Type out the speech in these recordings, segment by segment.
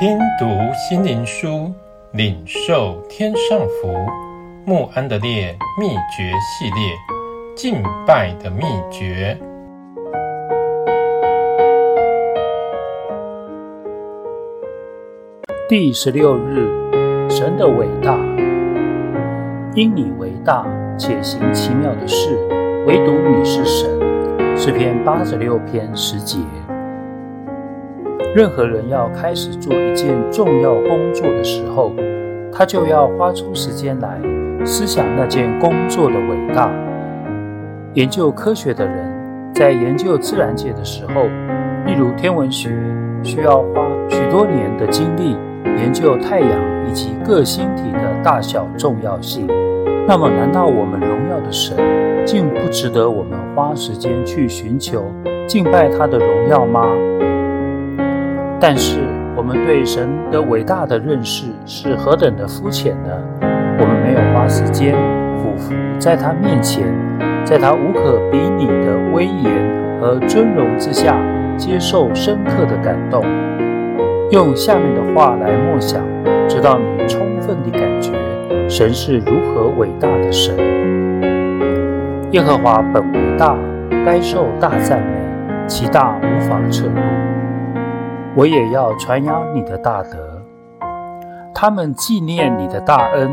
听读心灵书，领受天上福。穆安德烈秘诀系列，敬拜的秘诀。第十六日，神的伟大，因你为大，且行奇妙的事，唯独你是神。诗篇八十六篇十节。任何人要开始做一件重要工作的时候，他就要花出时间来思想那件工作的伟大。研究科学的人在研究自然界的时候，例如天文学，需要花许多年的精力研究太阳以及各星体的大小重要性。那么，难道我们荣耀的神竟不值得我们花时间去寻求敬拜他的荣耀吗？但是，我们对神的伟大的认识是何等的肤浅呢？我们没有花时间俯伏在他面前，在他无可比拟的威严和尊荣之下，接受深刻的感动。用下面的话来默想，直到你充分地感觉神是如何伟大的神。耶和华本为大，该受大赞美，其大无法测度。我也要传扬你的大德，他们纪念你的大恩，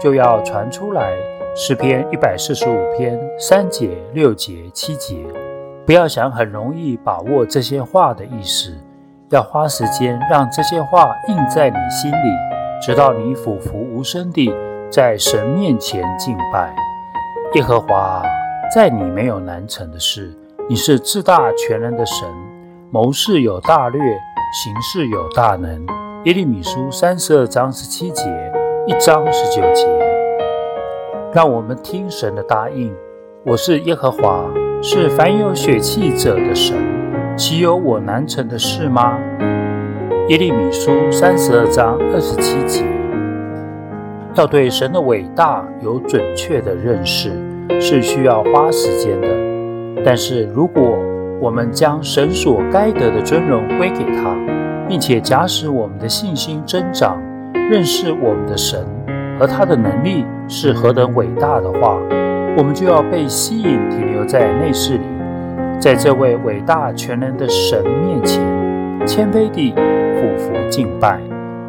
就要传出来。诗篇一百四十五篇三节、六节、七节。不要想很容易把握这些话的意思，要花时间让这些话印在你心里，直到你俯伏无声地在神面前敬拜。耶和华，在你没有难成的事，你是至大全能的神，谋事有大略。行事有大能，耶利米书三十二章十七节，一章十九节。让我们听神的答应：我是耶和华，是凡有血气者的神，岂有我难成的事吗？耶利米书三十二章二十七节。要对神的伟大有准确的认识，是需要花时间的。但是如果我们将神所该得的尊荣归给他，并且假使我们的信心增长，认识我们的神和他的能力是何等伟大的话，我们就要被吸引，停留在内室里，在这位伟大全能的神面前，谦卑地俯伏敬拜，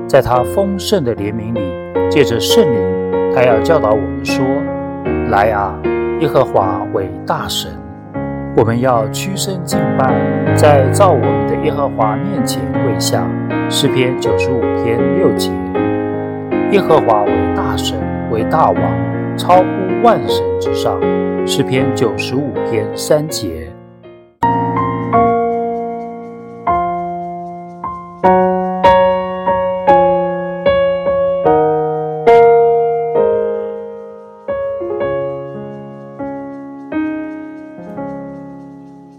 在他丰盛的怜悯里，借着圣灵，他要教导我们说：“来啊，耶和华为大神。”我们要屈身敬拜，在造我们的耶和华面前跪下。诗篇九十五篇六节。耶和华为大神，为大王，超乎万神之上。诗篇九十五篇三节。